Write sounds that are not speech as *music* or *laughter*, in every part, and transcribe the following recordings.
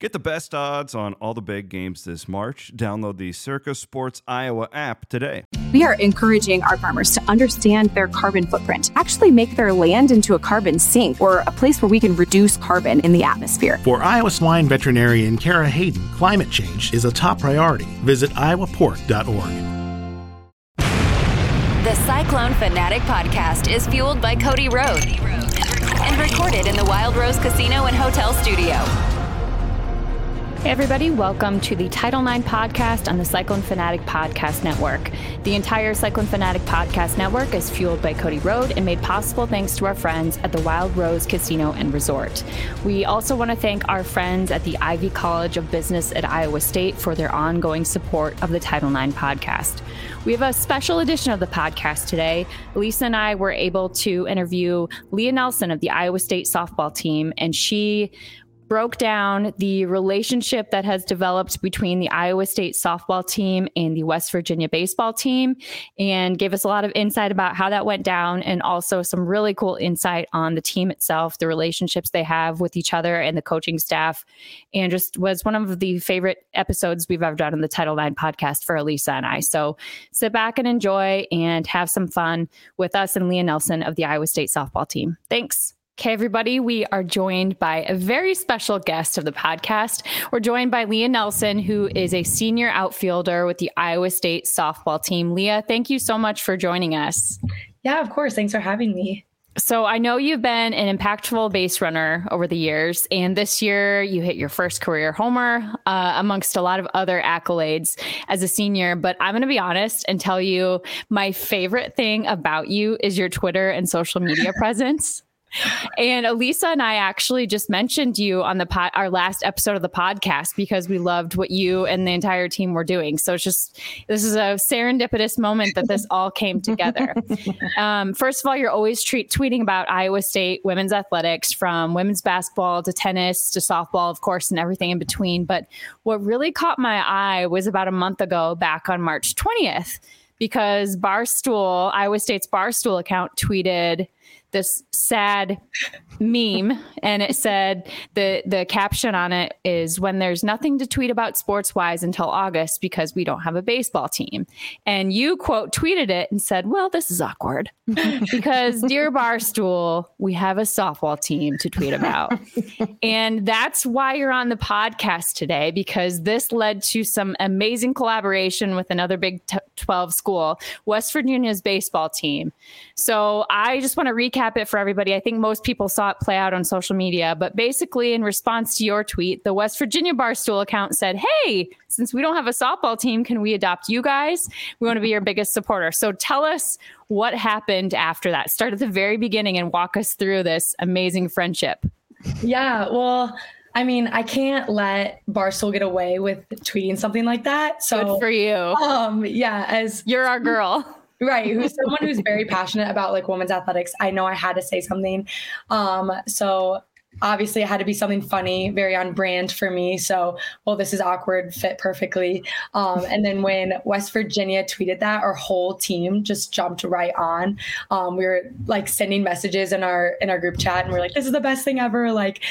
Get the best odds on all the big games this March. Download the Circa Sports Iowa app today. We are encouraging our farmers to understand their carbon footprint, actually make their land into a carbon sink or a place where we can reduce carbon in the atmosphere. For Iowa swine veterinarian Kara Hayden, climate change is a top priority. Visit iowapork.org. The Cyclone Fanatic podcast is fueled by Cody Road and recorded in the Wild Rose Casino and Hotel Studio. Everybody, welcome to the Title IX podcast on the Cyclone Fanatic Podcast Network. The entire Cyclone Fanatic Podcast Network is fueled by Cody Road and made possible thanks to our friends at the Wild Rose Casino and Resort. We also want to thank our friends at the Ivy College of Business at Iowa State for their ongoing support of the Title IX podcast. We have a special edition of the podcast today. Lisa and I were able to interview Lea Nelson of the Iowa State softball team, and she broke down the relationship that has developed between the Iowa State softball team and the West Virginia baseball team and gave us a lot of insight about how that went down and also some really cool insight on the team itself, the relationships they have with each other and the coaching staff. And just was one of the favorite episodes we've ever done in the Title IX podcast for Alisa and I. So sit back and enjoy and have some fun with us and Lea Nelson of the Iowa State softball team. Thanks. Okay, everybody, we are joined by a very special guest of the podcast. We're joined by Lea Nelson, who is a senior outfielder with the Iowa State softball team. Lea, thank you so much for joining us. Yeah, of course. Thanks for having me. So, I know you've been an impactful base runner over the years, and this year you hit your first career homer uh, amongst a lot of other accolades as a senior. But I'm going to be honest and tell you my favorite thing about you is your Twitter and social media *laughs* presence and Alisa and I actually just mentioned you on the pod, our last episode of the podcast because we loved what you and the entire team were doing. So it's just this is a serendipitous moment that this all came together. *laughs* Um, first of all, you're always treat, tweeting about Iowa State women's athletics, from women's basketball to tennis to softball, of course, and everything in between. But what really caught my eye was about a month ago, back on March 20th, because Barstool, Iowa State's Barstool account, tweeted this sad meme and it said the the caption on it is when there's nothing to tweet about sports wise until August because we don't have a baseball team. And you quote tweeted it and said, "Well, this is awkward *laughs* because dear Barstool, we have a softball team to tweet about." and that's why you're on the podcast today because this led to some amazing collaboration with another Big 12 school, West Virginia's baseball team. So, I just want to recap it for everybody. I think most people saw it play out on social media, but basically, in response to your tweet, the West Virginia Barstool account said, Hey, since we don't have a softball team, can we adopt you guys? We want to be your biggest supporter. So tell us what happened after that. Start at the very beginning and walk us through this amazing friendship. Yeah, well, I mean, I can't let Barstool get away with tweeting something like that. So Good for you. Um, yeah, as you're our girl. Right who's someone who's very passionate about like women's athletics. I know i had to say something. Um so obviously it had to be something funny very on brand for me. So well this is awkward fit perfectly. Um, and then when west virginia tweeted that our whole team just jumped right on. Um, we were like sending messages in our in our group chat and we are like this is the best thing ever. Like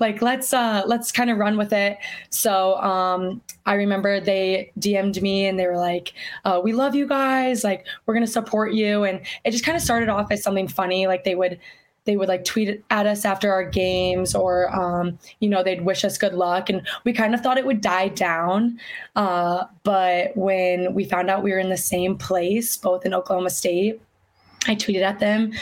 like let's uh let's kind of run with it. So um i remember they dm'd me and they were like uh, we love you guys. Like we're gonna support you. And it just kind of started off as something funny like they would they would like tweet at us after our games or um, you know they'd wish us good luck and we kind of thought it would die down uh, but when we found out we were in the same place both in oklahoma state I tweeted at them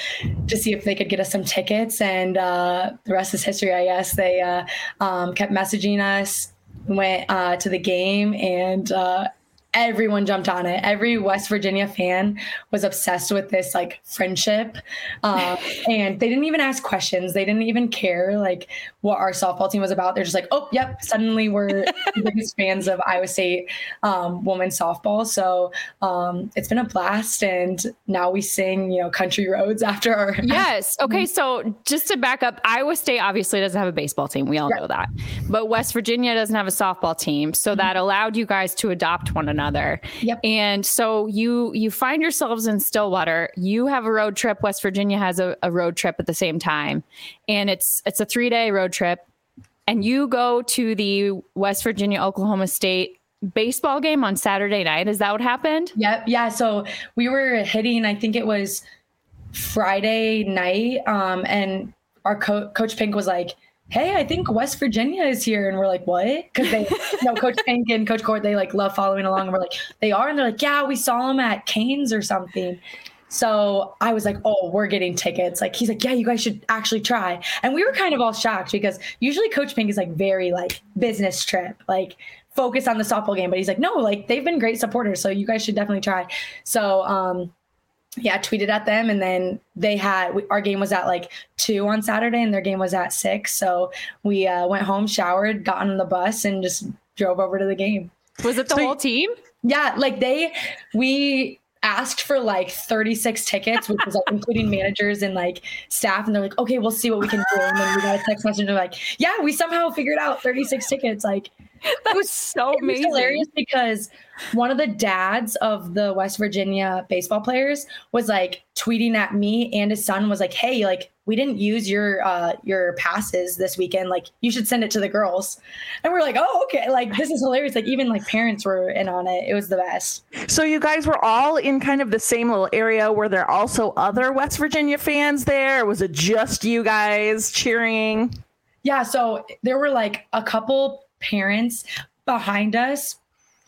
to see if they could get us some tickets, and uh, the rest is history. I guess they uh, um, kept messaging us, went uh, to the game, and uh, everyone jumped on it. Every West Virginia fan was obsessed with this like friendship, um, *laughs* and they didn't even ask questions. They didn't even care like what our softball team was about. They're just like, oh, yep, suddenly we're *laughs* the biggest fans of Iowa State um, women's softball. So um, it's been a blast, and now we sing, you know, country roads *laughs* after our. Yes. Okay. So just to back up, Iowa State obviously doesn't have a baseball team. We all know that, but West Virginia doesn't have a softball team, so mm-hmm. that allowed you guys to adopt one another another. Yep. And so you you find yourselves in Stillwater. You have a road trip. West Virginia has a, a road trip at the same time, and it's it's a three day road trip. and you go to the West Virginia Oklahoma State baseball game on Saturday night. Is that what happened? Yep. Yeah. So we were hitting, I think it was Friday night. Um, and our co- coach Pink was like, Hey, I think West Virginia is here. And we're like, what? Cause they, you know, coach *laughs* Pink and coach Court, they like love following along. And we're like, they are. And they're like, yeah, we saw them at Canes or something. So I was like, oh, we're getting tickets. Like he's like, yeah, you guys should actually try. And we were kind of all shocked because usually Coach Pink is like very like business trip, like focus on the softball game. But he's like, no, like they've been great supporters. So you guys should definitely try. So um yeah, tweeted at them, and then they had we, our game was at like two on Saturday, and their game was at six. So we uh, went home, showered, got on the bus, and just drove over to the game. Was it the so whole team? Yeah, like they we asked for like 36 tickets, which was like *laughs* including managers and like staff. And they're like, okay, we'll see what we can do. And then we got a text message. And they're like, yeah, we somehow figured out 36 tickets. Like, *laughs* that was so it amazing. Was hilarious because one of the dads of the West Virginia baseball players was like tweeting at me and his son was like, "Hey, like we didn't use your uh your passes this weekend. Like you should send it to the girls." And we're like, "Oh, okay. Like this is hilarious." Like even like parents were in on it. It was the best. So you guys were all in kind of the same little area. Were there also other West Virginia fans there? was it just you guys cheering? Yeah, so there were like a couple parents behind us,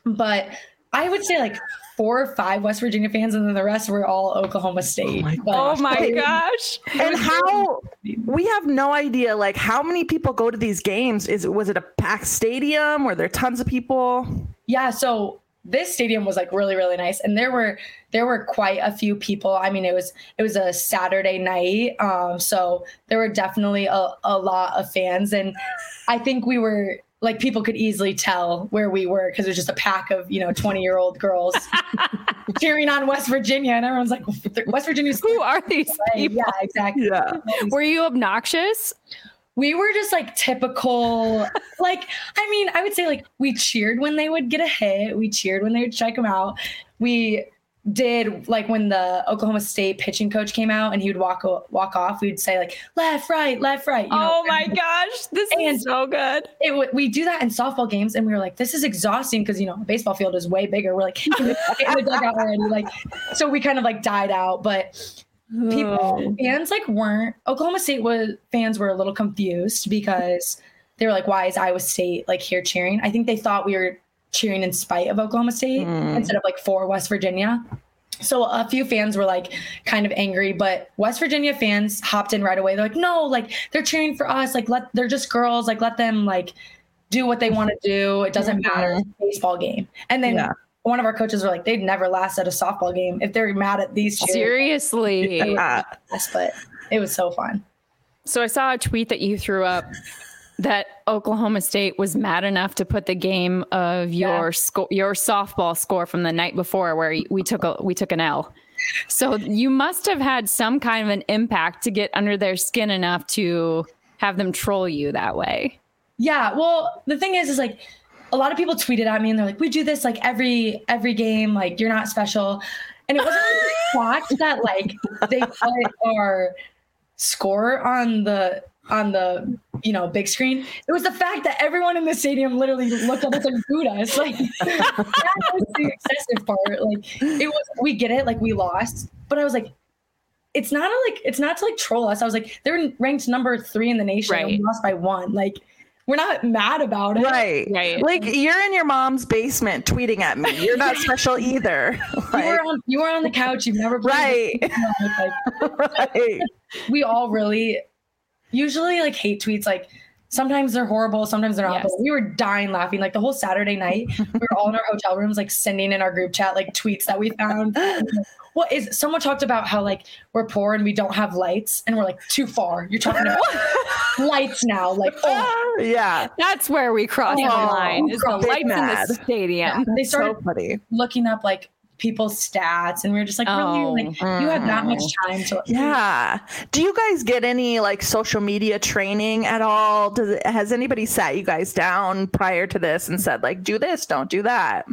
but I would say like four or five West Virginia fans, and then the rest were all Oklahoma State. Oh my, oh my gosh! And how we have no idea, like how many people go to these games? Is was it a packed stadium? Were there tons of people? Yeah, so this stadium was like really really nice, and there were there were quite a few people. I mean, it was it was a Saturday night, um, so there were definitely a, a lot of fans, and I think we were like people could easily tell where we were because it was just a pack of you know 20 year old girls *laughs* cheering on west virginia and everyone's like west virginia's who are these *laughs* people? yeah exactly. Yeah. Were you obnoxious? We were just like typical like i mean i would say like we cheered when they would get a hit we cheered when they would strike them out. We did like when the Oklahoma State pitching coach came out and he would walk walk off, we'd say like left, right, left, right. You know, oh my gosh, this and is so good. It we do that in softball games, and we were like, this is exhausting because you know a baseball field is way bigger. We're like in the dugout already, like so we kind of like died out, but. People oh. fans like weren't Oklahoma State was fans were a little confused because they were like, why is Iowa State like here cheering? I think they thought we were cheering in spite of Oklahoma State mm. instead of like for West Virginia. So a few fans were like kind of angry, but West Virginia fans hopped in right away. They're like, no, like they're cheering for us. Like let they're just girls. Like let them like do what they want to do. It doesn't mm-hmm. matter. baseball game. And then yeah. one of our coaches were like, they'd never last at a softball game if they're mad at these. Cheers. Seriously, yeah. but it was so fun. So I saw a tweet that you threw up that Oklahoma State was mad enough to put the game of your yeah. score, your softball score from the night before, where we took a we took an L. So you must have had some kind of an impact to get under their skin enough to have them troll you that way. Yeah. Well, the thing is, is like a lot of people tweeted at me and they're like, "We do this like every every game. Like you're not special." And it wasn't the fact that like they put our score on the on the you know big screen. It was the fact that everyone in the stadium literally looked at us and booed us. Like *laughs* that was the excessive part. Like it was we get it, like we lost, but I was like, it's not a, like it's not to like troll us. I was like, they're ranked number three in the nation. Right. And we lost by one. Like we're not mad about it. Right. Right. Like you're in your mom's basement tweeting at me. You're not special either. Like, *laughs* you were on you were on the couch. You've never played right. *laughs* Like, right. We all really usually like hate tweets like sometimes they're horrible, sometimes they're not. Yes. But we were dying laughing. Like the whole Saturday night, *laughs* we were all in our hotel rooms, like sending in our group chat like tweets that we found. *laughs* what is someone talked about how like we're poor and we don't have lights, and we're like too far. You're talking about *laughs* lights now, like oh yeah, that's where we cross oh, the line. Is the lights mad. in the stadium? Yeah, they started so looking up like people's stats and we are just like oh, really like mm. you have that much time to yeah do you guys get any like social media training at all does it, has anybody sat you guys down prior to this and said like do this don't do that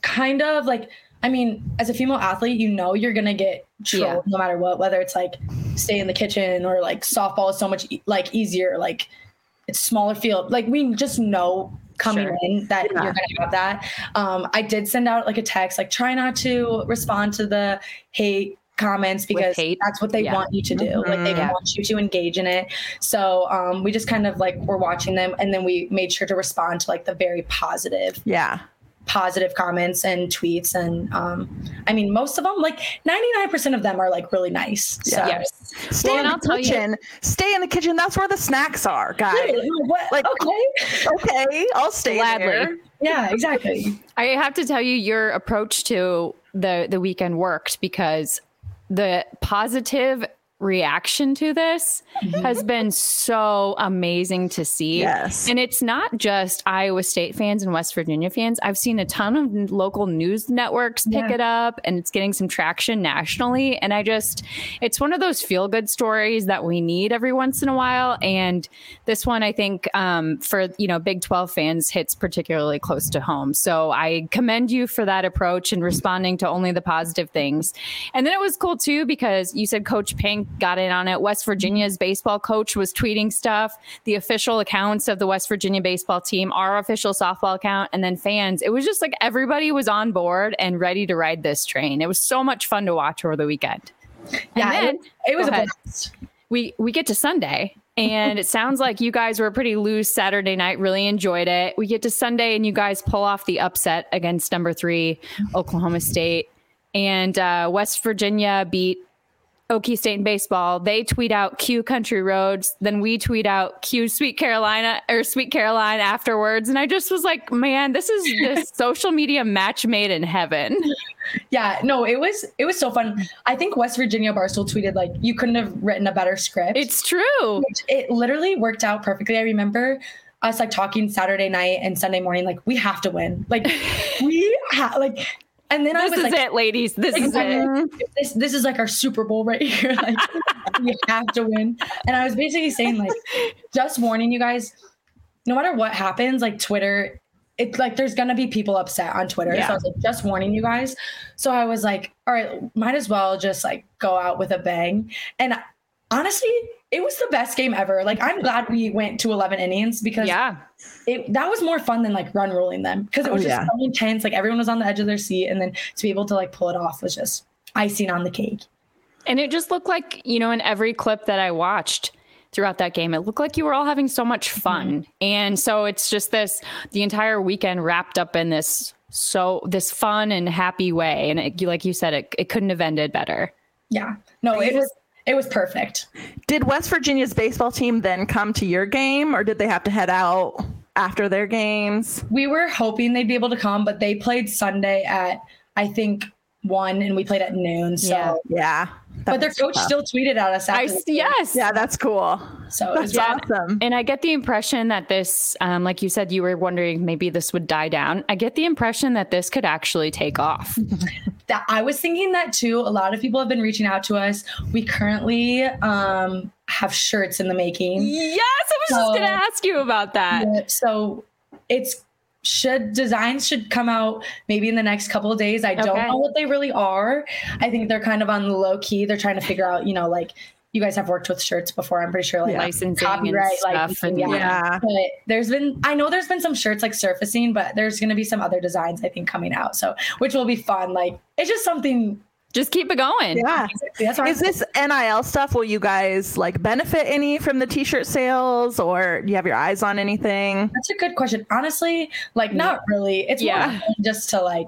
kind of like i mean as a female athlete you know you're gonna get trolled yeah. no matter what whether it's like stay in the kitchen or like softball is so much like easier like it's smaller field. Like we just know coming Sure. in that Yeah. you're gonna have that. Um, I did send out like a text, like try not to respond to the hate comments because hate? that's what they Yeah. want you to do. Like they Mhm. want you to engage in it. So um, we just kind of like were watching them, and then we made sure to respond to like the very positive Yeah. Positive comments and tweets and um i mean most of them like 99% of them are like really nice so Yeah. Yes. Stay Well, in the I'll tell you- kitchen. Stay in the kitchen. That's where the snacks are, guys. What? Like- okay Okay, I'll stay Gladly. there. yeah exactly I have to tell you, your approach to the the weekend worked because the positive reaction to this has been so amazing to see. Yes. And it's not just Iowa State fans and West Virginia fans. I've seen a ton of local news networks pick Yeah. it up and it's getting some traction nationally. And I just, it's one of those feel good stories that we need every once in a while. And this one, I think, um, for, you know, Big 12 fans hits particularly close to home. So I commend you for that approach and responding to only the positive things. And then it was cool too, because you said Coach Pink got in on it. West Virginia's baseball coach was tweeting stuff, the official accounts of the West Virginia baseball team, our official softball account, and then fans. It was just like everybody was on board and ready to ride this train. It was so much fun to watch over the weekend. yeah then- it, it was a blast we we get to Sunday and it sounds like you guys were pretty loose Saturday night, really enjoyed it. We get to Sunday and you guys pull off the upset against number 3 Oklahoma State and uh, West Virginia beat Okie State in baseball. They tweet out cue Country Roads, then we tweet out cue Sweet Carolina or Sweet Caroline afterwards and I just was like, man, this is this *laughs* social media match made in heaven. yeah no it was it was so fun i think west virginia barstool tweeted like you couldn't have written a better script It's true. It literally worked out perfectly. I remember us like talking Saturday night and Sunday morning, like we have to win. Like *laughs* we have like and then I This was is like it, ladies. This is it. This this is like our Super Bowl right here. *laughs* Like we have to win. And I was basically saying, like, just warning you guys, no matter what happens, like Twitter, it's like there's gonna be people upset on Twitter. Yeah. So I was like, just warning you guys. So I was like, all right, might as well just like go out with a bang. And honestly, it was the best game ever. Like I'm glad we went to 11 innings because Yeah. it that was more fun than like run rolling them because it oh, was Oh, just yeah. so intense. Like everyone was on the edge of their seat, and then to be able to like pull it off was just icing on the cake. And it just looked like, you know, in every clip that I watched throughout that game, it looked like you were all having so much mm-hmm. fun. And so it's just this the entire weekend wrapped up in this so this fun and happy way. And it, like you said, it, it couldn't have ended better. Yeah, no, it was it was perfect. Did West Virginia's baseball team then come to your game, or did they have to head out after their games? We were hoping they'd be able to come, but they played Sunday at I think one, and we played at noon. So, Yeah. Yeah. But their coach tough. still tweeted at us. I the yes. Yeah, that's cool. so That's yeah. awesome. And I get the impression that this, um, like you said, you were wondering maybe this would die down. I get the impression that this could actually take off. *laughs* that I was thinking that too. A lot of people have been reaching out to us. We currently um, have shirts in the making. yes, I was just going to ask you about that. Yeah, so it's should designs should come out maybe in the next couple of days. I don't know what they really are. I think they're kind of on the low key. They're trying to figure out, you know, like you guys have worked with shirts before. I'm pretty sure like Yeah. Licensing and copyright, stuff. licensing, And, yeah. Yeah. But there's been I know there's been some shirts like surfacing, but there's gonna be some other designs I think coming out. So which will be fun. Like it's just something Just keep it going. Yeah. Is this NIL stuff? Will you guys like benefit any from the t-shirt sales, or do you have your eyes on anything? That's a good question. Honestly, like not really. It's Yeah. more just to like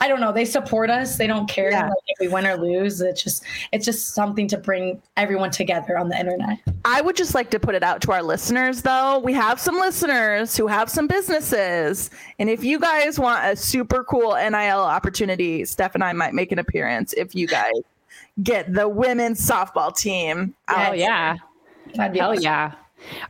I don't know. They support us. They don't care Yeah. like, if we win or lose. It's just it's just something to bring everyone together on the internet. I would just like to put it out to our listeners, though. We have some listeners who have some businesses. And if you guys want a super cool NIL opportunity, Steph and I might make an appearance if you guys get the women's softball team. out. Oh, yeah. That'd be Hell awesome. yeah.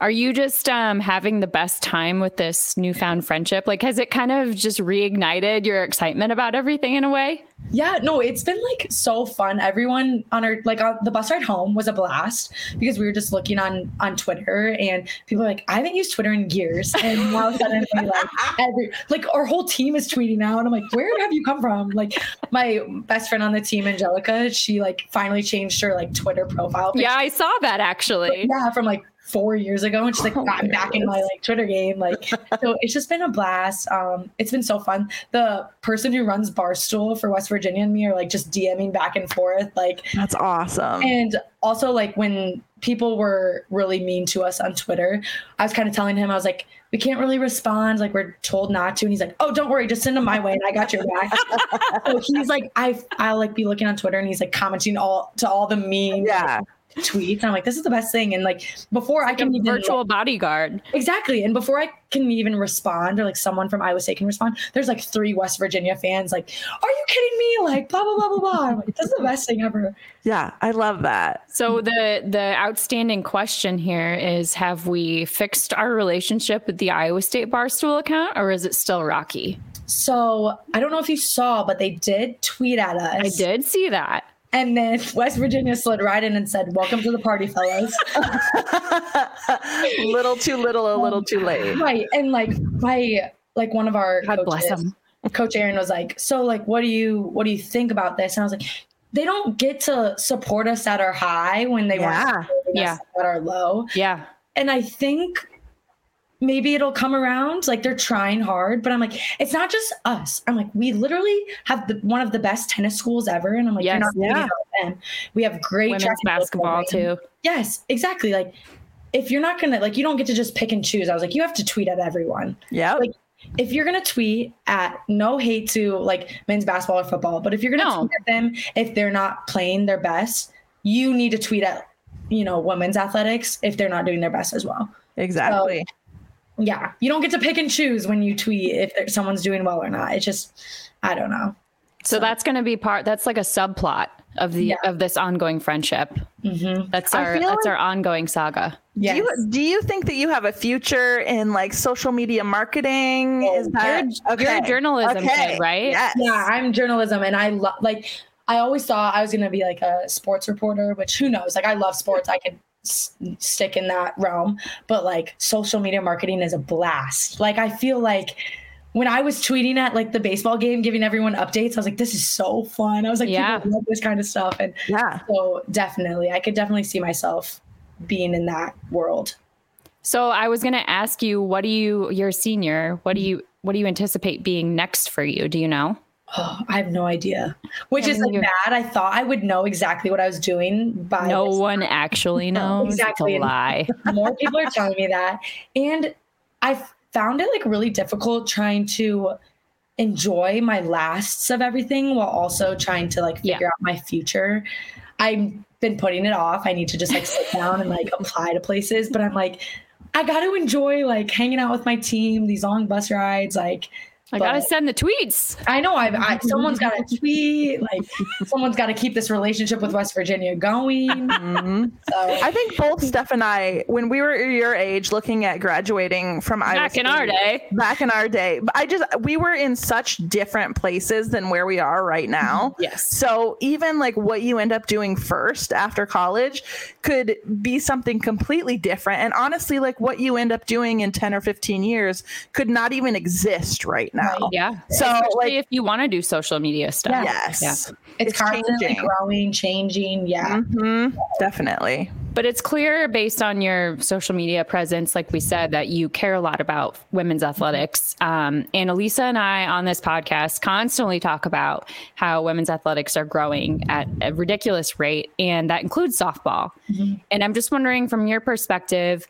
Are you just um, having the best time with this newfound friendship? Like, has it kind of just reignited your excitement about everything in a way? Yeah, no, it's been like so fun. Everyone on our like on the bus ride home was a blast because we were just looking on on Twitter and people are like, I haven't used Twitter in years, and now suddenly like every like our whole team is tweeting now, and I'm like, where have you come from? Like my best friend on the team, Angelica, she like finally changed her like Twitter profile. Yeah, I saw that actually. yeah, from like four years ago and she's like Oh i'm back in my like twitter game like *laughs* so it's just been a blast. Um it's been so fun. The person who runs barstool for west virginia and me are like just dming back and forth like That's awesome. and also like when people were really mean to us on twitter i was kind of telling him i was like we can't really respond like we're told not to and he's like oh don't worry just send them my way and i got your back. *laughs* So he's like i i'll like be looking on twitter and he's like commenting all to all the mean yeah. Tweets and i'm like this is the best thing and like before i can even virtual bodyguard. Exactly. And before I can even respond, or like someone from Iowa State can respond, there's like three West Virginia fans like, Are you kidding me? Like blah blah blah blah blah. I'm like, this is the best thing ever. Yeah. I love that. So the the outstanding question here is: Have we fixed our relationship with the Iowa State Barstool account, or is it still rocky? So I don't know if you saw, but they did tweet at us. I did see that. And then West Virginia slid right in and said, Welcome to the party, fellas. *laughs* little too little, a little too late. right. And like my like one of our God bless coaches, them. Coach Aaron was like, So like what do you what do you think about this? And I was like, they don't get to support us at our high when they Yeah. want to supporting Yeah. us at our low. Yeah, and I think maybe it'll come around. Like they're trying hard, but I'm like, it's not just us. I'm like, we literally have the, one of the best tennis schools ever, and I'm like, Yes, you're not yeah. about them. We have great women's track and field basketball too. Yes, exactly. Like if you're not gonna like, you don't get to just pick and choose. I was like, you have to tweet at everyone. Yeah. Like, If you're gonna tweet at no hate to like men's basketball or football, but if you're gonna No. tweet at them if they're not playing their best, you need to tweet at you know women's athletics if they're not doing their best as well exactly. Yeah you don't get to pick and choose when you tweet if someone's doing well or not it's just i don't know So that's going to be part. That's like a subplot of the Yeah. of this ongoing friendship. mm-hmm. That's our that's like- our ongoing saga. yes. Do you do you think that you have a future in like social media marketing? Oh, Is that You're a journalism kid, right? Yes. yeah i'm journalism and i love like i always thought i was going to be like a sports reporter which who knows like i love sports i could s- stick in that realm but like social media marketing is a blast like i feel like when I was tweeting at like the baseball game, giving everyone updates, I was like, "This is so fun." I was like, Yeah. "People love this kind of stuff," and Yeah. so definitely, I could definitely see myself being in that world. So I was going to ask you, what do you? You're a senior. What do you? What do you anticipate being next for you? Do you know? Oh, I have no idea. Which is like bad. I thought I would know exactly what I was doing by No one actually *laughs* knows. exactly. It's a lie. *laughs* more people are telling me that and i found it like really difficult trying to enjoy my lasts of everything while also trying to like Yeah. figure out my future i've been putting it off i need to just like sit down and like apply to places but i'm like i got to enjoy like hanging out with my team these long bus rides like I gotta send the tweets. I know I've, I *laughs* someone's got to tweet, like someone's got to keep this relationship with West Virginia going. Mhm. So I think both Steph and I, when we were your age, looking at graduating from Iowa Back in our day. back in our day, but I just we were in such different places than where we are right now. Yes. So even like what you end up doing first after college could be something completely different. And honestly, like what you end up doing in 10 or 15 years could not even exist right now. Yeah. So Especially like if you want to do social media stuff. yes. Yeah. it's, It's constantly changing. growing, changing. Yeah. hmm definitely. But it's clear based on your social media presence, like we said, that you care a lot about women's athletics. Um, and Alisa and I on this podcast constantly talk about how women's athletics are growing at a ridiculous rate, and that includes softball. And I'm just wondering, from your perspective,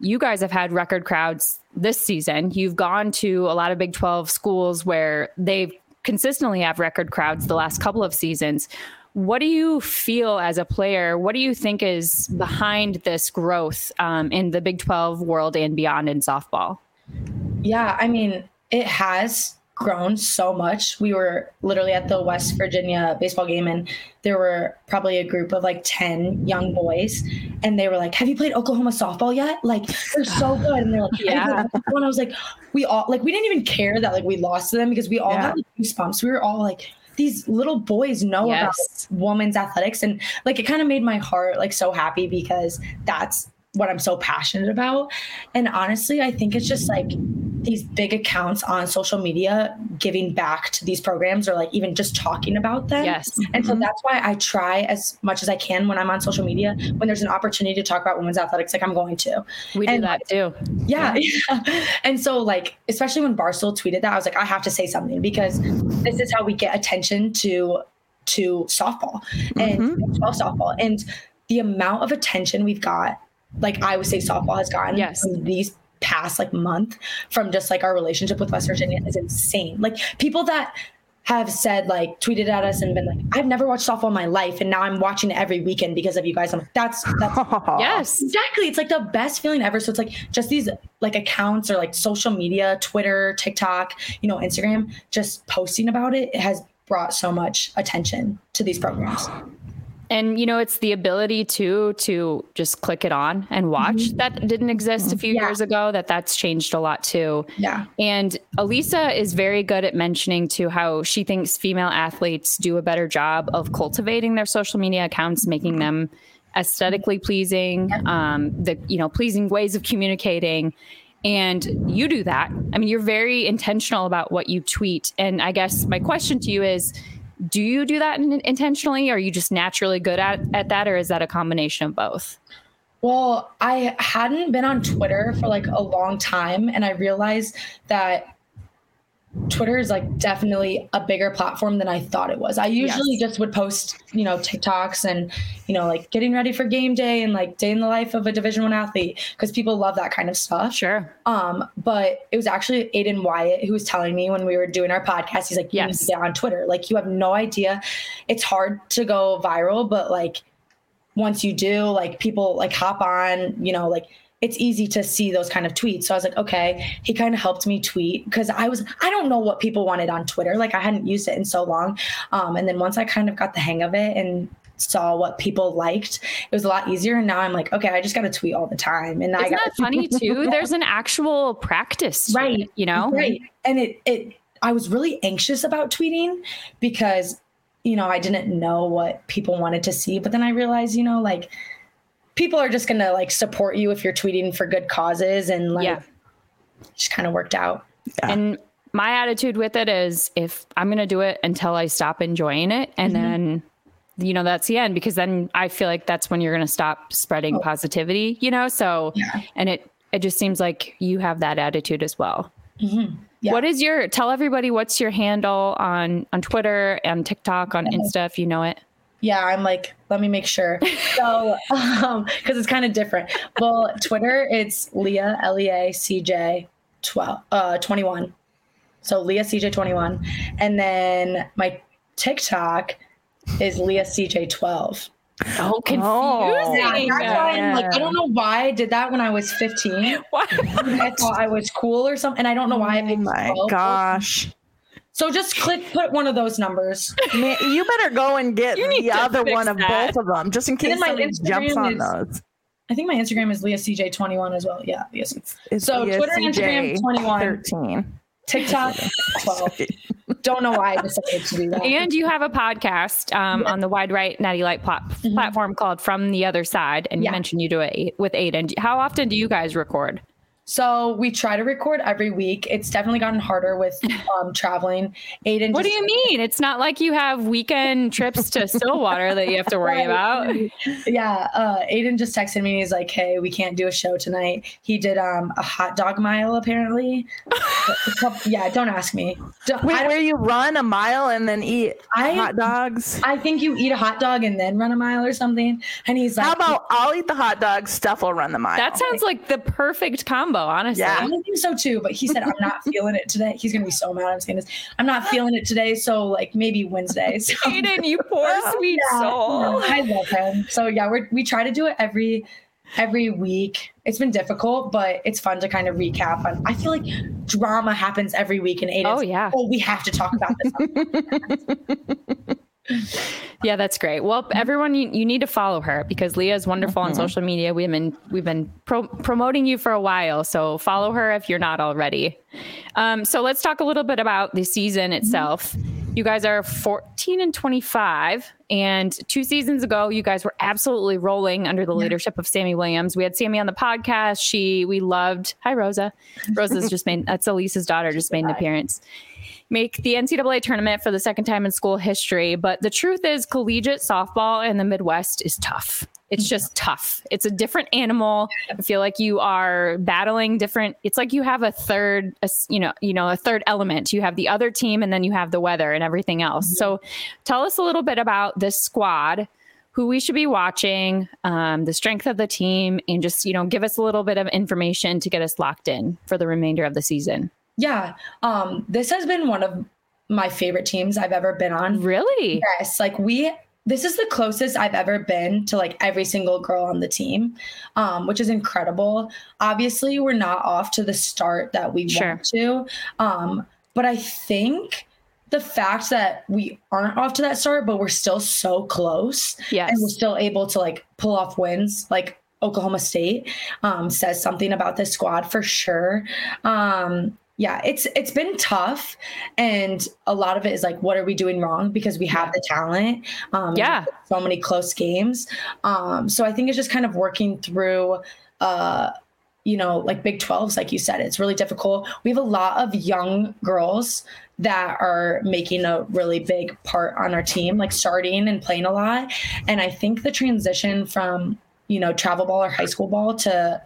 you guys have had record crowds this season. You've gone to a lot of Big 12 schools where they've consistently have record crowds the last couple of seasons. What do you feel as a player? What do you think is behind this growth um, in the Big 12 world and beyond in softball? Yeah, I mean, it has grown so much. We were literally at the West Virginia baseball game, and there were probably a group of like 10 young boys, and they were like, Have you played Oklahoma softball yet? Like, they're so *sighs* good. And they're like, Yeah. When I was like, We all, like, we didn't even care that like we lost to them because we all Yeah. had like, goosebumps. We were all like, these little boys know Yes. about women's athletics and like it kind of made my heart like so happy because that's what I'm so passionate about. And honestly, I think it's just like these big accounts on social media giving back to these programs or like even just talking about them. Yes. And so mm-hmm. that's why I try as much as I can when I'm on social media, when there's an opportunity to talk about women's athletics, like I'm going to. We do that too. Yeah. yeah. *laughs* And so, like, especially when Barstool tweeted that, I was like, I have to say something because this is how we get attention to to softball and mm-hmm. 12 softball. And the amount of attention we've got, like I would say softball has gotten Yes. from these past like month from just like our relationship with West Virginia is insane. Like people that have said like tweeted at us and been like, I've never watched softball in my life and now I'm watching it every weekend because of you guys. I'm like, that's that's *laughs* Yes. Exactly. It's like the best feeling ever. So it's like just these like accounts or like social media, Twitter, TikTok, you know, Instagram, just posting about it, it has brought so much attention to these programs. And you know, it's the ability to to just click it on and watch that didn't exist a few Yeah. years ago. That that's changed a lot too. Yeah. And Alisa is very good at mentioning to how she thinks female athletes do a better job of cultivating their social media accounts, making them aesthetically pleasing, um, the you know pleasing ways of communicating. And you do that. I mean, you're very intentional about what you tweet. And I guess my question to you is, do you do that in, intentionally? Are you just naturally good at, at that, or is that a combination of both? Well, I hadn't been on Twitter for like a long time, and I realized that Twitter is like definitely a bigger platform than I thought it was. I usually just would post, you know, TikToks and, you know, like getting ready for game day and like day in the life of a Division One athlete because people love that kind of stuff. Sure. Um, but it was actually Aiden Wyatt who was telling me when we were doing our podcast, he's like, you need Yes. to get on Twitter. Like you have no idea. It's hard to go viral, but like once you do, like people like hop on, you know, like it's easy to see those kind of tweets. So I was like, okay, he kind of helped me tweet because I was, I don't know what people wanted on Twitter. Like I hadn't used it in so long. Um, and then once I kind of got the hang of it and saw what people liked, it was a lot easier. And now I'm like, okay, I just got to tweet all the time. And I Isn't got that funny *laughs* too? There's an actual practice, Right. it, you know? Right. And it it I was really anxious about tweeting because you know, I didn't know what people wanted to see, but then I realized, you know, like people are just going to like support you if you're tweeting for good causes and like Yeah. just kind of worked out. And my attitude with it is if I'm going to do it until I stop enjoying it and mm-hmm. then you know that's the end because then I feel like that's when you're going to stop spreading oh. positivity, you know? So Yeah. and it it just seems like you have that attitude as well. Mm-hmm. Yeah. What is your tell everybody what's your handle on on Twitter and TikTok on mm-hmm. Insta if you know it? Yeah, I'm like, let me make sure. So, *laughs* um, because it's kind of different. Well, Twitter, it's Lea L E A C J twelve uh twenty one. So Lea CJ twenty one, and then my TikTok is Lea CJ twelve. So confusing. Yeah, I'm like, I don't know why I did that when I was 15. *laughs* Why? I thought I was cool or something, and I don't know why I picked Oh picked my 12. gosh. So just click, put one of those numbers. Man, you better go and get the other one of that. both of them, just in case then my somebody jumps on is- those. I think my Instagram is Lea CJ twenty one as well. Yeah, yes. It's So Lea Twitter, CJ Instagram, 21. 13. TikTok, *laughs* 12. Don't know why I decided to do that. And you have a podcast um, on the Wide Right Natty Light plat- platform called From the Other Side, and you Mm-hmm. Mentioned you do it with Aiden. How often do you guys record? So we try to record every week. It's definitely gotten harder with *laughs* um, traveling. Aiden, What do you mean? It's not like you have weekend trips to Stillwater that you have to worry *laughs* about. Yeah, uh, Aiden just texted me. He's like, "Hey, we can't do a show tonight." He did um, a hot dog mile apparently. Couple- *laughs* yeah, don't ask me. Don't- Wait, where you run a mile and then eat I- hot dogs? I think you eat a hot dog and then run a mile or something. And he's like, How about I'll eat the hot dog, Steph will run the mile. That sounds like the perfect combo, honestly. Yeah. I think so too, but he said I'm not *laughs* feeling it today. He's gonna be so mad. I'm saying this. I'm not feeling it today, so like maybe Wednesday. *laughs* So, Aiden, you poor *laughs* sweet yeah, soul. I love him. So yeah, we we try to do it every every week. It's been difficult, but it's fun to kind of recap on. I feel like drama happens every week in Aiden's. Oh, yeah. Oh, we have to talk about this. Yeah, that's great. Well, everyone, you, you need to follow her because Lea is wonderful on social media. We've been we've been pro- promoting you for a while, so follow her if you're not already. Um, so let's talk a little bit about the season itself. You guys are 14 and 25. And two seasons ago, you guys were absolutely rolling under the leadership of Sammy Williams. We had Sammy on the podcast. She, we loved, hi, Rosa. Rosa's *laughs* just made, that's Alisa's daughter, just made an appearance. Make the NCAA tournament for the second time in school history. But the truth is, collegiate softball in the Midwest is tough it's just tough. It's a different animal. I feel like you are battling different. It's like you have a third, a, you know, you know, a third element. You have the other team, and then you have the weather and everything else. Mm-hmm. So, tell us a little bit about this squad, who we should be watching, um, the strength of the team, and just you know, give us a little bit of information to get us locked in for the remainder of the season. Yeah, um, this has been one of my favorite teams I've ever been on. Really? Yes. Like we this is the closest I've ever been to like every single girl on the team, um, which is incredible. Obviously, we're not off to the start that we sure. want to, um, but I think the fact that we aren't off to that start, but we're still so close, yes. and we're still able to like pull off wins, like Oklahoma State, um, says something about this squad for sure. Um, yeah it's it's been tough and a lot of it is like what are we doing wrong? Because we have the talent um yeah. so many close games. Um so i think it's just kind of working through uh you know like big 12s like you said it's really difficult. We have a lot of young girls that are making a really big part on our team like starting and playing a lot. And i think the transition from you know travel ball or high school ball to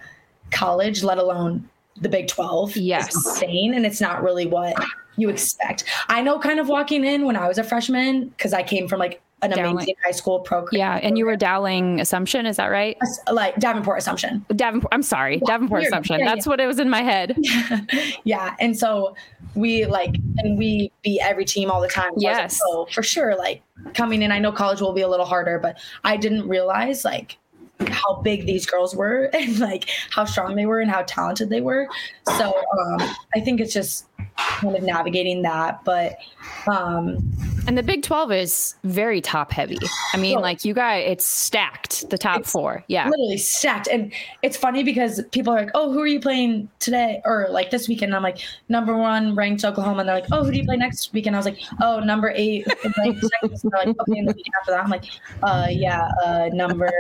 college let alone the Big 12 yes. insane and it's not really what you expect. I know kind of walking in when I was a freshman because I came from like an Dowling. amazing high school program. Yeah, and you were Dowling Assumption, is that right? Like Davenport Assumption. Davenport. I'm sorry, yeah, Davenport Assumption. Yeah, That's yeah. what it was in my head. *laughs* yeah, and so we like and we beat every team all the time. So yes, oh, for sure. Like coming in, I know college will be a little harder, but I didn't realize like how big these girls were *laughs* and like how strong they were and how talented they were. So um, I think it's just kind of navigating that. But um, and the Big 12 is very top heavy. I mean, like you guys, it's stacked, the top four. Yeah. Literally stacked. And it's funny because people are like, oh, who are you playing today or like this weekend? And I'm like, number one ranked Oklahoma. And they're like, oh, who do you play next weekend? I was like, oh, number eight. Ranked they're like, okay, and the week after that, I'm like, uh, yeah, uh, number.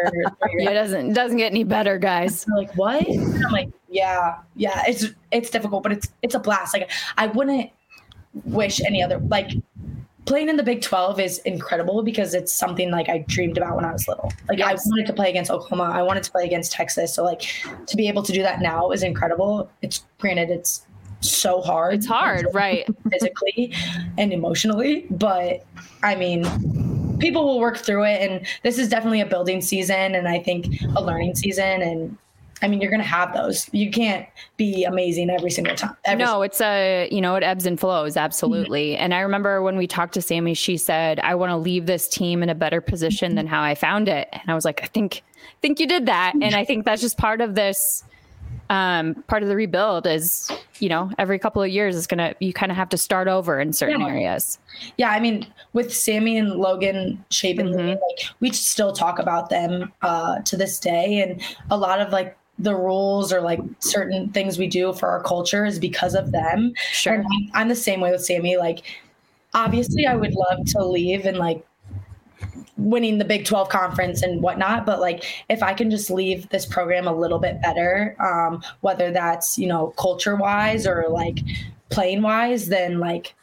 Three, it doesn't, doesn't get any better, guys. like, what? And I'm like, yeah, yeah, it's, it's difficult, but it's, it's a blast. Like, I wouldn't wish any other, like, playing in the Big 12 is incredible because it's something like I dreamed about when I was little. Like yes. I wanted to play against Oklahoma, I wanted to play against Texas. So like to be able to do that now is incredible. It's granted it's so hard. It's hard, *laughs* right? Physically and emotionally, but I mean people will work through it and this is definitely a building season and I think a learning season and I mean, you're going to have those. You can't be amazing every single time. Every no, it's a, you know, it ebbs and flows. Absolutely. Mm-hmm. And I remember when we talked to Sammy, she said, I want to leave this team in a better position mm-hmm. than how I found it. And I was like, I think, I think you did that. And I think that's just part of this, um, part of the rebuild is, you know, every couple of years is going to, you kind of have to start over in certain yeah. areas. Yeah. I mean, with Sammy and Logan Shapen, mm-hmm. like we still talk about them, uh, to this day. And a lot of like the rules or like certain things we do for our culture is because of them. Sure. And I'm the same way with Sammy. Like, obviously, I would love to leave and like winning the Big 12 conference and whatnot. But like, if I can just leave this program a little bit better, um, whether that's, you know, culture wise or like playing wise, then like,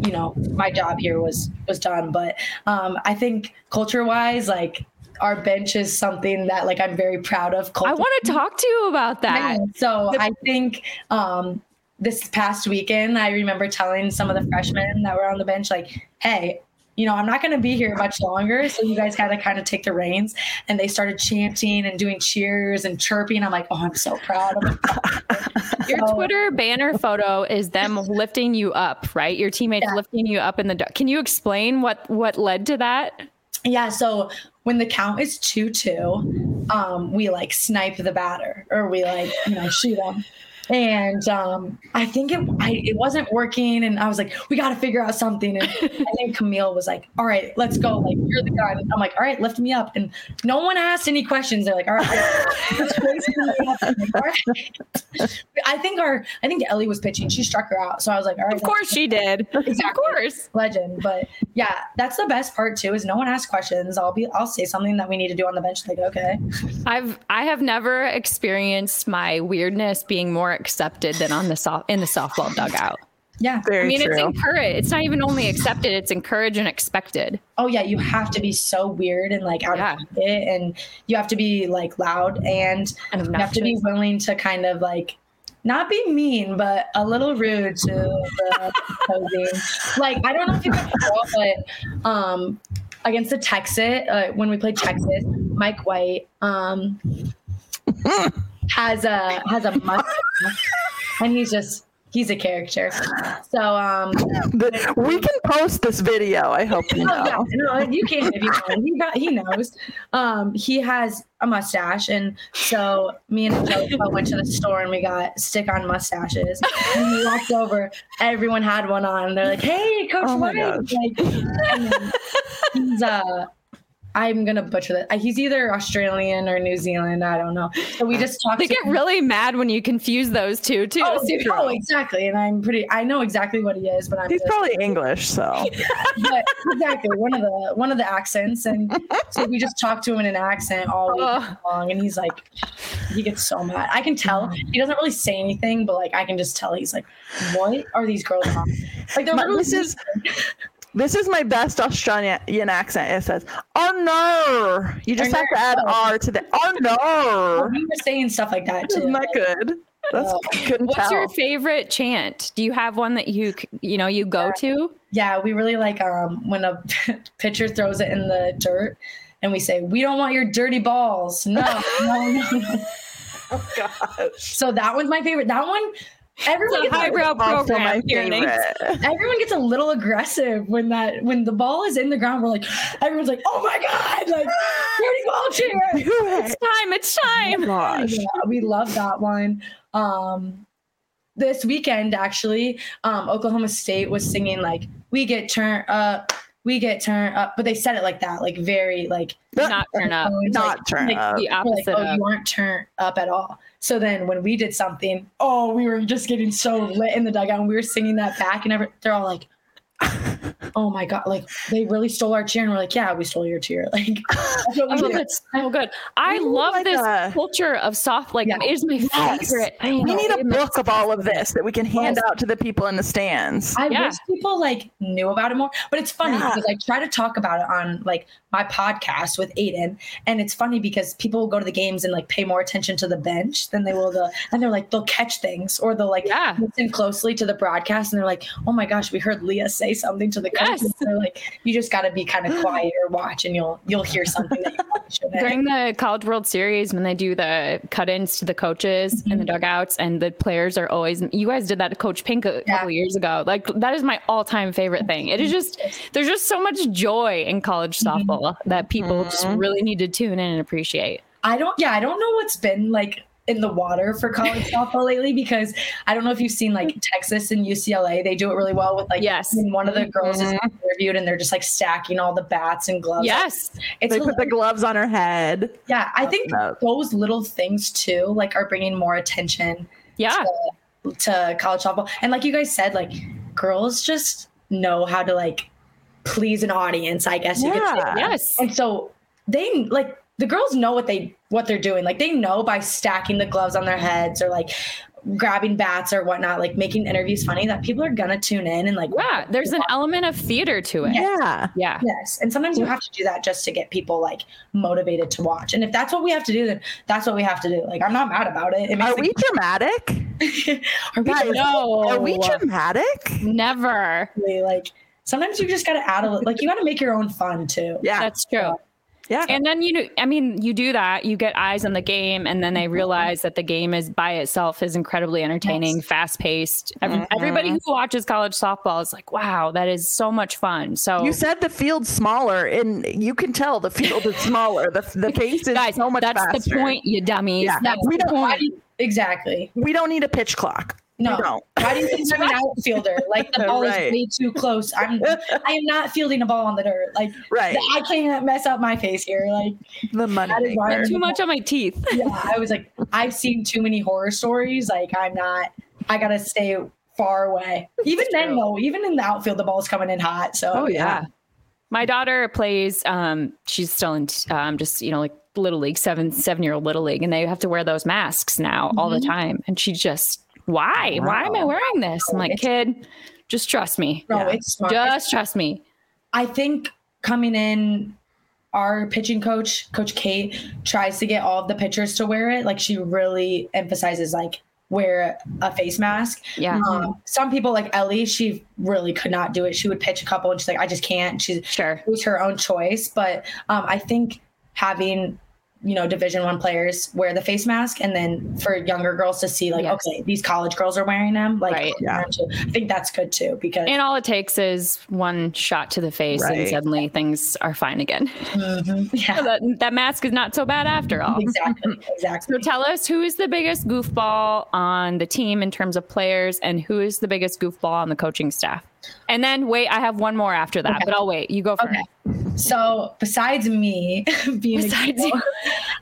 you know, my job here was was done. But um, I think culture wise, like our bench is something that like I'm very proud of. I want to talk to you about that. So I think um, this past weekend, I remember telling some of the freshmen that were on the bench, like, "Hey, you know, I'm not going to be here much longer. So you guys got to kind of take the reins. And they started chanting and doing cheers and chirping. I'm like, oh, I'm so proud of *laughs* Your so, Twitter banner photo is them lifting you up, right? Your teammates yeah. lifting you up in the. Can you explain what what led to that? Yeah. So when the count is 2 2, um, we like snipe the batter or we like, you know, shoot them. And um, I think it I, it wasn't working, and I was like, we got to figure out something. And *laughs* I think Camille was like, all right, let's go. Like you're the guy. And I'm like, all right, lift me up. And no one asked any questions. They're like, all right, let's raise me up. I'm like, all right. *laughs* I think our I think Ellie was pitching. She struck her out, so I was like, all right, Of course she did. Of course. legend. But yeah, that's the best part too. Is no one asked questions. I'll be I'll say something that we need to do on the bench. Like okay, I've I have never experienced my weirdness being more accepted than on the soft in the softball dugout. yeah. Very I mean, it's encouraged. It's not even only accepted; it's encouraged and expected. oh yeah, you have to be so weird and like out Yeah. of pocket, and you have to be like loud, and And you have to be willing to kind of like not be mean, but a little rude to the opposing. Like I don't know if you can tell, but um, against the Texas, uh, when we played Texas, Mike White um *laughs* has a has a mustache, and he's just. He's a character. So, um, The- we can post this video. I hope you Oh, yeah, know. no, you can if you want. He, got, he knows. Um, he has a mustache, and so me and Angelica went to the store and we got stick-on mustaches. And we walked over, everyone had one on. And they're like, "Hey, Coach Oh my White!" Like, and then he's uh. I'm gonna butcher that. Uh, He's either Australian or New Zealand. I don't know. So we just talked. They to get him. really mad when you confuse those two too. Oh, So- oh, exactly. And I'm pretty. I know exactly what he is, but I'm. He's just- probably English, so *laughs* but exactly one of the one of the accents and so we just talked to him in an accent all week Ugh. long and he's like he gets so mad i can tell he doesn't really say anything but like i can just tell he's like what are these girls on like they're My- literally this is *laughs* this is my best Australian accent. It says "Oh no!" You just have to add R to the "Oh no." we were saying stuff like that too Isn't that good? That's Oh. couldn't What's tell. your favorite chant? Do you have one that you you know you go to? yeah we really like um when a *laughs* pitcher throws it in the dirt and we say we don't want your dirty balls no no no, no. *laughs* Oh, gosh. So that one's my favorite that one everyone It's a gets highbrow program. my here, everyone gets a little aggressive when that when the ball is in the ground. We're like, everyone's like, oh my god, like *laughs* dirty ball chair. It's time. It's time. Gosh. Yeah, we love that one. Um, this weekend, actually, um, Oklahoma State was singing like, "We get turned up, we get turned up," but they said it like that, like very like Not turn up. tones, Not like- turn like, up. The we're like, opposite oh, of. you aren't turned up at all. So then when we did something, oh, we were just getting so lit in the dugout and we were singing that back and every, they're all like, oh my God, like they really stole our cheer. And we're like, yeah, we stole your cheer. *laughs* Like, *laughs* that's what we Oh, that's so good. I Oh love my this God. culture of soft. Like, Yeah. it is my Yes. favorite. I We know, need a it book of all of this that we can hand Yes. out to the people in the stands. I Yeah. wish people like knew about it more, but it's funny Yeah. because I try to talk about it on like my podcast with Aiden, and it's funny because people will go to the games and like pay more attention to the bench than they will the, and they're like they'll catch things or they'll like Yeah. listen closely to the broadcast, and they're like, oh my gosh, we heard Lea say something to the Yes. *laughs* coaches. They're like, you just got to be kind of quiet or watch, and you'll you'll hear something that you probably *laughs* shouldn't. During the College World Series, when they do the cut-ins to the coaches and the mm-hmm. dugouts, and the players are always, you guys did that to Coach Pink a Yeah. couple years ago. Like that is my all-time favorite thing. It is just there's just so much joy in college mm-hmm. softball that people just mm-hmm. really need to tune in and appreciate. I don't. Yeah, I don't know what's been like in the water for college *laughs* softball lately because I don't know if you've seen like Texas and UCLA. They do it really well with like Yes. when one of the girls is mm-hmm. interviewed and they're just like stacking all the bats and gloves. Yes, it's they put the gloves on her head. yeah. I think that. those little things too like are bringing more attention yeah. to college softball. And like you guys said, like girls just know how to like please an audience. I guess you could say. Yeah. Yes. And so they like the girls know what they what they're doing. Like they know by stacking the gloves on their heads or like grabbing bats or whatnot, like making interviews funny that people are gonna tune in and like Yeah, there's an element of theater to it. Yeah. Yeah. Yes. And sometimes you have to do that just to get people like motivated to watch. And if that's what we have to do, then that's what we have to do. Like I'm not mad about it. it makes Are we dramatic? *laughs* are we Guys, No. Are we dramatic? Never. like sometimes you just gotta add a li- like you gotta make your own fun too. Yeah. That's true. Yeah. And then you know, I mean, you do that, you get eyes on the game, and then they realize that the game is by itself is incredibly entertaining, Yes. fast paced. Every, mm-hmm. Everybody who watches college softball is like, "Wow, that is so much fun." So, you said the field's smaller, and you can tell the field is smaller. The the *laughs* pace is guys, so much faster. that's faster. the point, you dummies. Yeah. That's We the don't- point. exactly. We don't need a pitch clock. No. We don't. Why do you think *laughs* I'm an outfielder? Like the *laughs* ball Right. is way too close. I'm I am not fielding a ball on the dirt. Like Right. I can't mess up my face here. Like The money. That is why I'm- Too much on my teeth. *laughs* yeah, I was like, I've seen too many horror stories. Like I'm not. I gotta stay far away. Even then, though, even in the outfield, the ball's coming in hot. So Oh yeah. My daughter plays. Um, she's still in um, just you know like little league, seven seven year old little league, and they have to wear those masks now all the time. And she just, why? Why am I wearing this? I'm like, kid, just trust me. no, it's smart. Just trust me. I think coming in, our pitching coach, Coach Kate, tries to get all of the pitchers to wear it. Like she really emphasizes like wear a face mask. Yeah. Um, some people like Ellie, she really could not do it. She would pitch a couple and she's like, I just can't. She's Sure. it was her own choice. But um, I think having you know division one players wear the face mask and then for younger girls to see like Yes. okay these college girls are wearing them like Right. Yeah. i think that's good too because And all it takes is one shot to the face, and Right. suddenly things are fine again. *laughs* Mhm. yeah that, that mask is not so bad after all. exactly *laughs* exactly So tell us who is the biggest goofball on the team in terms of players, and who is the biggest goofball on the coaching staff. And then wait, I have one more after that, but I'll wait. You go first. Okay. So besides me *laughs* being Besides a you.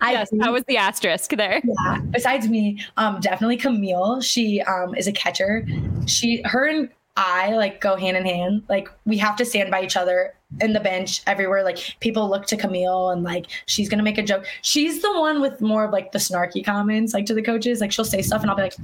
I Yes, think- that was the asterisk there. yeah, besides me, um, definitely Camille. She um is a catcher. She, her, and I like go hand in hand. Like we have to stand by each other in the bench everywhere. Like people look to Camille and like she's gonna make a joke. She's the one with more of like the snarky comments, like to the coaches. Like she'll say stuff and I'll be like,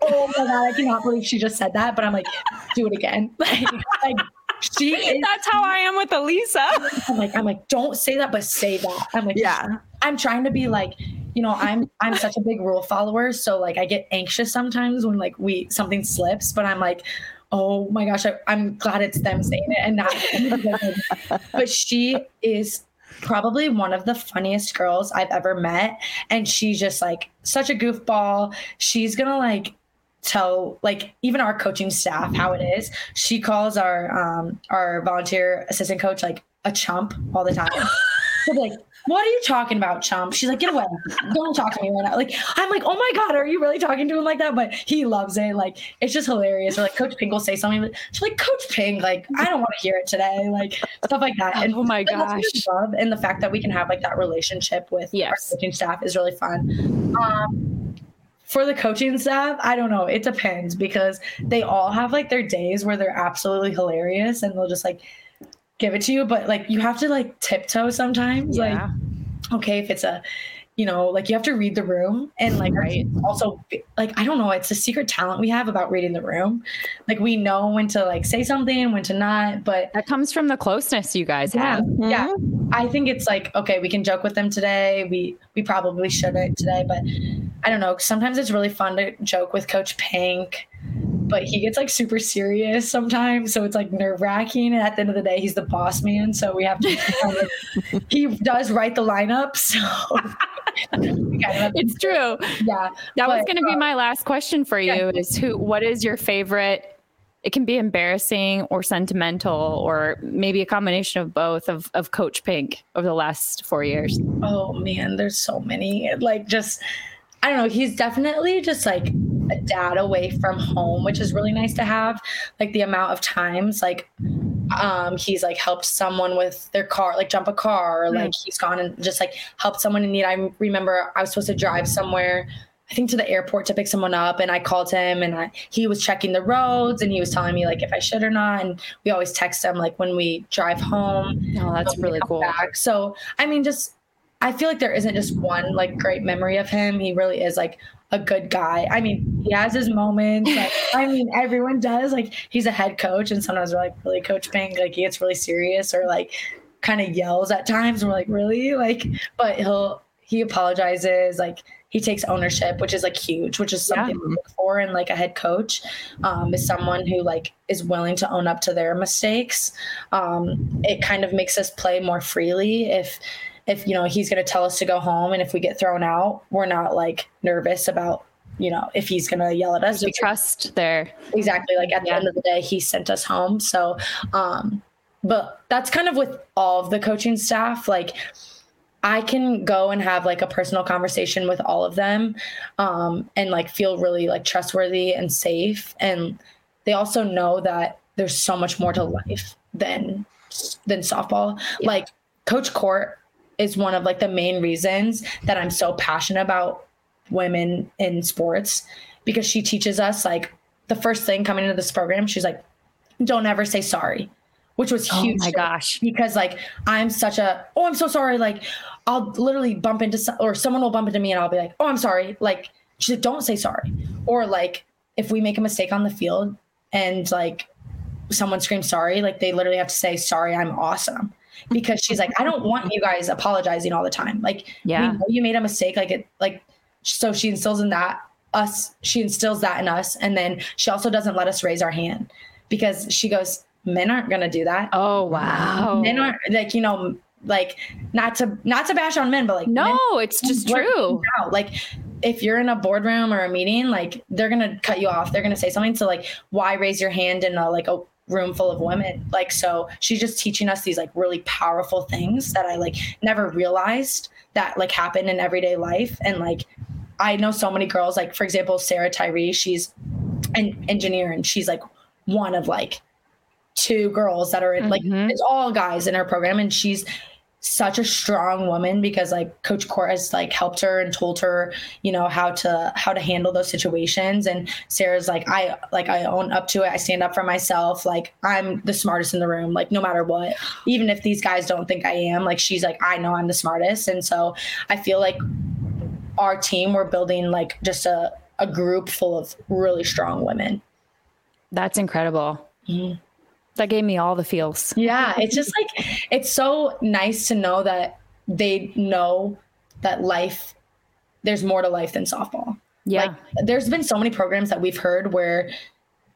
"Oh my god, I cannot believe she just said that." But I'm like, "Do it again." *laughs* Like, like she is. That's how I am with Alisa. *laughs* I'm like, I'm like, don't say that, but say that. I'm like, Yeah. I'm trying to be like, you know, I'm I'm such a big rule follower, so like I get anxious sometimes when like we something slips, but I'm like, oh my gosh, I, I'm glad it's them saying it and not. *laughs* but she is probably one of the funniest girls I've ever met, and she's just like such a goofball. She's gonna like tell like even our coaching staff how it is. She calls our um our volunteer assistant coach like a chump all the time. *laughs* Like, what are you talking about, chump? She's like, get away. Don't talk to me right now. Like, I'm like, oh my God, are you really talking to him like that? But he loves it. Like, it's just hilarious. Or like Coach Pink will say something. She's like, Coach Pink, like, I don't want to hear it today. Like stuff like that. And Oh my gosh. Love. And the fact that we can have like that relationship with Yes. our coaching staff is really fun. Um, for the coaching staff, I don't know. It depends because they all have like their days where they're absolutely hilarious and they'll just like give it to you. But like you have to like tiptoe sometimes. Like, okay, if it's a you know, like you have to read the room and like Right. also like I don't know, it's a secret talent we have about reading the room. Like we know when to like say something, when to not, but That comes from the closeness you guys yeah, have. yeah. Mm-hmm. I think it's like okay, we can joke with them today. We we probably shouldn't today, but I don't know. Sometimes it's really fun to joke with Coach Pink, but he gets like super serious sometimes, so it's like nerve wracking. And at the end of the day, he's the boss man, so we have to. *laughs* kind of- he does write the lineup, so *laughs* we kind of have to- It's true. yeah. That was going to be uh, my last question for you is who what is your favorite it can be embarrassing or sentimental or maybe a combination of both of, of coach pink over the last four years Oh man, there's so many. Like just I don't know, he's definitely just like a dad away from home, which is really nice to have. Like the amount of times like um he's like helped someone with their car, like jump a car, or like he's gone and just like helped someone in need. I remember I was supposed to drive somewhere I think to the airport to pick someone up, and I called him, and I, he was checking the roads, and he was telling me like if I should or not. And we always text him like when we drive home. oh that's really cool back. So I mean, just I feel like there isn't just one like great memory of him. He really is like a good guy. I mean, he has his moments. Like, *laughs* I mean, everyone does. Like he's a head coach, and sometimes we're like, really, Coach Pink, like he gets really serious or like kind of yells at times. We're like, really, like, but he'll he apologizes like he takes ownership which is like huge which is something we look for in like a head coach um, is someone who like is willing to own up to their mistakes um, it kind of makes us play more freely if if you know he's going to tell us to go home and if we get thrown out we're not like nervous about you know if he's going to yell at us a trust there exactly like at the end of the day he sent us home so um but that's kind of with all of the coaching staff like I can go and have like a personal conversation with all of them um, and like feel really like trustworthy and safe. And they also know that there's so much more to life than than softball. Yeah. Like Coach Court is one of like the main reasons that I'm so passionate about women in sports because she teaches us like the first thing coming into this program, she's like, don't ever say sorry which was oh huge. Oh my gosh. Because like I'm such a oh I'm so sorry. Like I'll literally bump into some, or someone will bump into me and I'll be like, oh I'm sorry. Like she's like, don't say sorry. Or like if we make a mistake on the field and like someone screams sorry, like they literally have to say sorry, I'm awesome. Because she's like, I don't want you guys apologizing all the time. Like yeah. you made a mistake. Like it like so she instills in that us, she instills that in us. And then she also doesn't let us raise our hand because she goes, men aren't going to do that. Oh wow. Men aren't like you know like not to not to bash on men, but like no, it's just true. Out. Like if you're in a boardroom or a meeting, like they're gonna cut you off. They're gonna say something. So like, why raise your hand in a like a room full of women? Like so, she's just teaching us these like really powerful things that I like never realized that like happen in everyday life. And like I know so many girls. Like for example, Sarah Tyree. She's an engineer and she's like one of like two girls that are in like mm-hmm. it's all guys in her program and she's such a strong woman because like coach court has like helped her and told her you know how to how to handle those situations. And sarah's like i like i own up to it. I stand up for myself. Like i'm the smartest in the room like no matter what. Even if these guys don't think i am like she's like i know i'm the smartest. And so i feel like our team we're building like just a, a group full of really strong women. That's incredible. Mm-hmm. That gave me all the feels. Yeah, it's just like it's so nice to know that they know that life there's more to life than softball. Yeah. Like there's been so many programs that we've heard where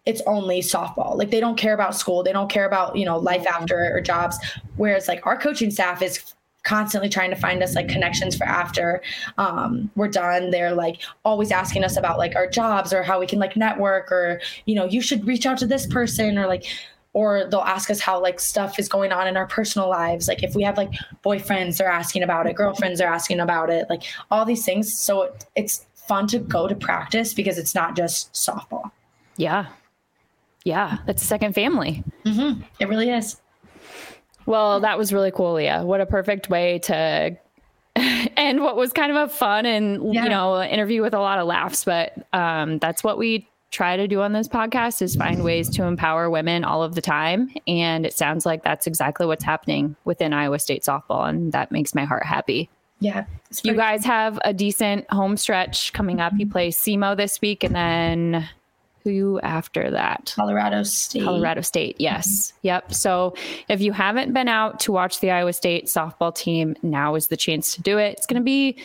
it's only softball. Like they don't care about school, they don't care about, you know, life after or jobs. Whereas like our coaching staff is constantly trying to find us like connections for after um, we're done. They're like always asking us about like our jobs or how we can like network or, you know, you should reach out to this person or like or they'll ask us how like stuff is going on in our personal lives. Like if we have like boyfriends they're asking about it. Girlfriends are asking about it. Like all these things. So it's fun to go to practice because it's not just softball. Yeah. Yeah. It's a second family. Mm-hmm. it really is. Well that was really cool lea. What a perfect way to *laughs* end what was kind of a fun and yeah. you know interview with a lot of laughs but um, that's what we try to do on this podcast is find ways to empower women all of the time. And it sounds like that's exactly what's happening within Iowa State softball. And that makes my heart happy. Yeah. You guys have a decent home stretch coming up. You play SEMO this week and then who after that? Colorado State. Colorado State, yes. Mm-hmm. Yep. So if you haven't been out to watch the Iowa State softball team, now is the chance to do it. It's going to be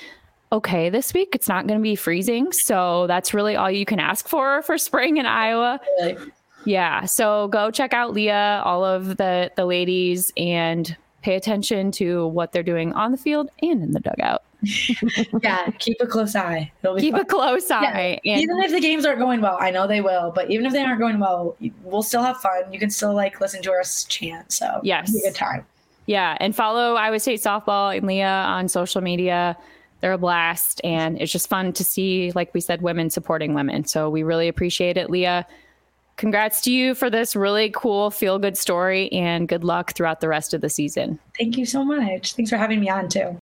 okay this week. It's not going to be freezing. So that's really all you can ask for *laughs* for spring in Iowa. Really? Yeah. So go check out Lea, all of the the ladies and pay attention to what they're doing on the field and in the dugout. *laughs* yeah, keep a close eye. keep fun. a close eye. Yeah. And- even if the games aren't going well, I know they will, but even if they aren't going well, we'll still have fun. You can still like listen to us chant. So yes, good time. Yeah, and follow Iowa State softball and Lea on social media they're a blast and it's just fun to see like we said women supporting women. So we really appreciate it. Lea congrats to you for this really cool feel good story and good luck throughout the rest of the season. Thank you so much. Thanks for having me on too